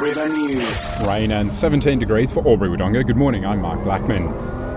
River News. Rain and 17 degrees for Albury Wodonga. Good morning, I'm Mark Blackman.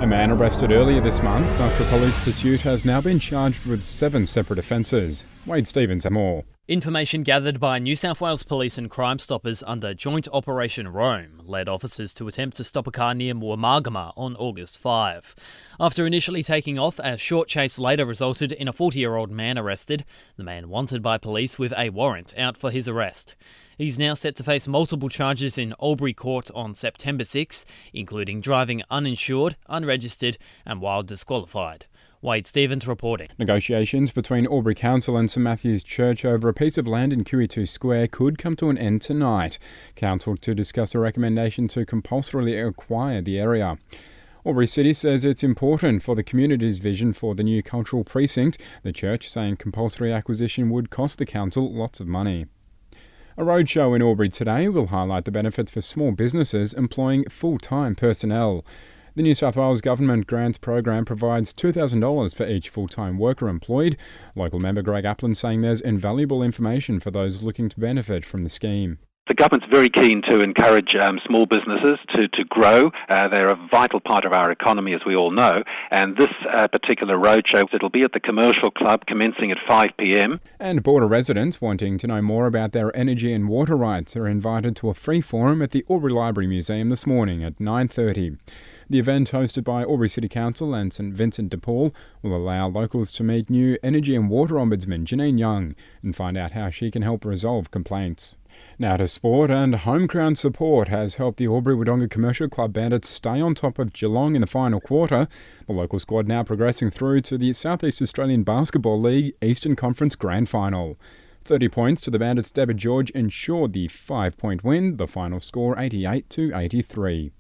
A man arrested earlier this month after police pursuit has now been charged with seven separate offences. Wade Stevens more. Information gathered by New South Wales Police and Crime Stoppers under Joint Operation Rome led officers to attempt to stop a car near Woomargama on August 5. After initially taking off, a short chase later resulted in a 40 year old man arrested, the man wanted by police with a warrant out for his arrest. He's now set to face multiple charges in Albury Court on September 6, including driving uninsured, unregistered, and while disqualified. Wade Stevens reporting. Negotiations between Albury Council and St Matthew's Church over a piece of land in QE2 Square could come to an end tonight. Council to discuss a recommendation to compulsorily acquire the area. Albury City says it's important for the community's vision for the new cultural precinct. The church saying compulsory acquisition would cost the council lots of money. A roadshow in Albury today will highlight the benefits for small businesses employing full time personnel. The New South Wales Government Grants Program provides $2,000 for each full time worker employed. Local member Greg Aplin saying there's invaluable information for those looking to benefit from the scheme. The government's very keen to encourage um, small businesses to, to grow. Uh, they're a vital part of our economy, as we all know. And this uh, particular roadshow, it'll be at the Commercial Club commencing at 5 p.m. And border residents wanting to know more about their energy and water rights are invited to a free forum at the Albury Library Museum this morning at 9.30. The event, hosted by Albury City Council and St Vincent de Paul, will allow locals to meet new Energy and Water Ombudsman Janine Young and find out how she can help resolve complaints. Now to sport, and home ground support has helped the Albury Wodonga Commercial Club Bandits stay on top of Geelong in the final quarter. The local squad now progressing through to the Southeast Australian Basketball League Eastern Conference Grand Final. 30 points to the Bandits' David George ensured the five point win, the final score 88 to 83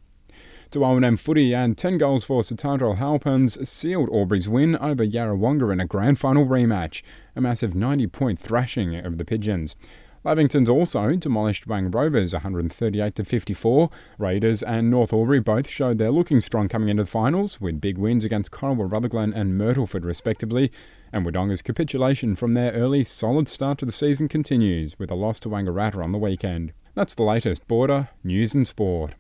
to O&M footy and 10 goals for St Halpins sealed Albury's win over Yarrawonga in a grand final rematch, a massive 90-point thrashing of the Pigeons. Lavington's also demolished Wang Rovers 138 to 54. Raiders and North Albury both showed they're looking strong coming into the finals, with big wins against Corowa Rutherglen and Myrtleford respectively. And Wodonga's capitulation from their early solid start to the season continues, with a loss to Wangaratta on the weekend. That's the latest border news and sport.